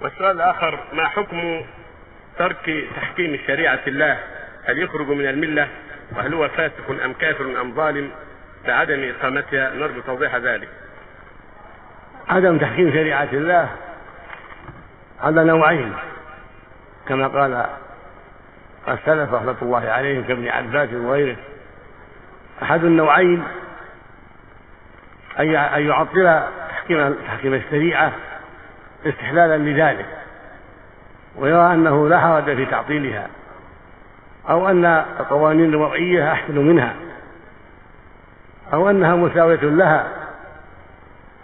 والسؤال الآخر ما حكم ترك تحكيم شريعة الله؟ هل يخرج من الملة؟ وهل هو فاسق أم كافر أم ظالم؟ لعدم إقامتها نرجو توضيح ذلك. عدم تحكيم شريعة الله على نوعين كما قال السلف رحمة الله عليهم كابن عباس وغيره. أحد النوعين أن يعطل تحكيم تحكيم الشريعة استحلالا لذلك ويرى أنه لا حرج في تعطيلها أو أن القوانين الوضعية أحسن منها أو أنها مساوية لها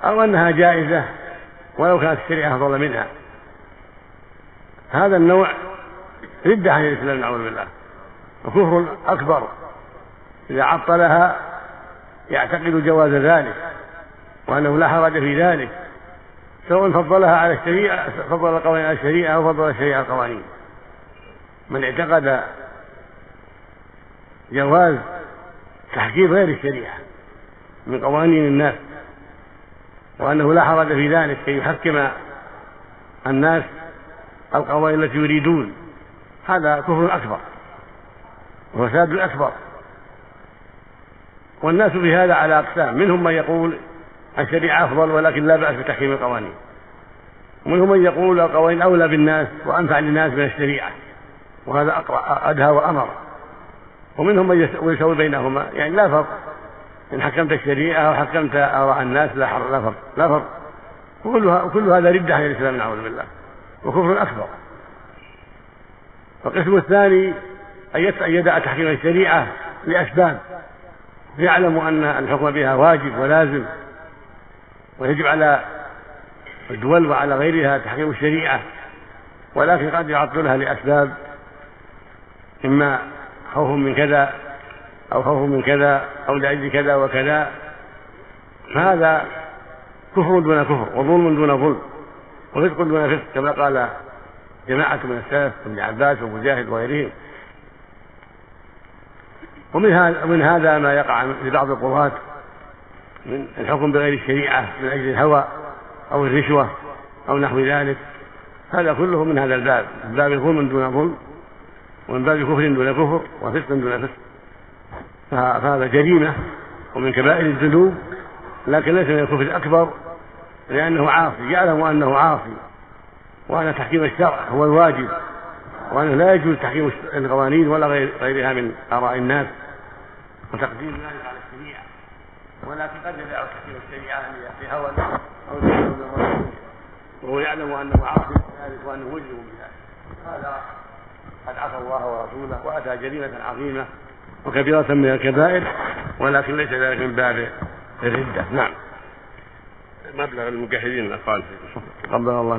أو أنها جائزة ولو كانت الشريعة أفضل منها. هذا النوع ردة عن الإسلام نعوذ بالله. وكفر أكبر إذا عطلها يعتقد جواز ذلك وأنه لا حرج في ذلك. سواء فضلها على الشريعة فضل القوانين على الشريعة أو فضل الشريعة على القوانين. من اعتقد جواز تحكيم غير الشريعة من قوانين الناس وأنه لا حرج في ذلك كي يحكم الناس القوانين التي يريدون. هذا كفر أكبر وفساد أكبر. والناس في هذا على أقسام منهم من يقول الشريعة أفضل ولكن لا بأس بتحكيم القوانين. ومنهم من يقول القوانين أولى بالناس وأنفع للناس من الشريعة وهذا أقرأ أدهى وأمر. ومنهم من يسوي بينهما يعني لا فرق. إن حكمت الشريعة أو حكمت آراء الناس لا حر لا فرق لا فرق. وكل هذا ردة عن الإسلام نعوذ بالله. وكفر أكبر. القسم الثاني أن يدع تحكيم الشريعة لأسباب يعلم أن الحكم بها واجب ولازم. ويجب على الدول وعلى غيرها تحكيم الشريعة ولكن قد يعطلها لأسباب إما خوف من كذا أو خوف من كذا أو لأجل كذا وكذا. فهذا كفر دون كفر وظلم دون ظلم وفسق دون فسق كما قال جماعة من السلف ابن عباس ومجاهد وغيرهم. ومن هذا ما يقع لبعض القضاة من الحكم بغير الشريعة من أجل الهوى أو الرشوة أو نحو ذلك. هذا كله من هذا الباب. من باب ظلم دون ظلم ومن باب كفر دون كفر وفسق دون فسق. فهذا جريمة ومن كبائر الذنوب لكن ليس من الكفر الأكبر لأنه عاصي. يعلم أنه عاصي وأن تحكيم الشرع هو الواجب وأنه لا يجوز تحكيم القوانين ولا غيرها من آراء الناس. وتقديم ذلك على الشريعة. ولكن قد يدع تحكيم الشريعة لهوى أو وهو يعلم أنه عاصي بذلك وأنه مجرم بذلك هذا قد عصى الله ورسوله وأتى جريمة عظيمة وكبيرة من الكبائر ولكن ليس ذلك من باب الردة. نعم. مبلغ المجاهدين الأطفال قبل الله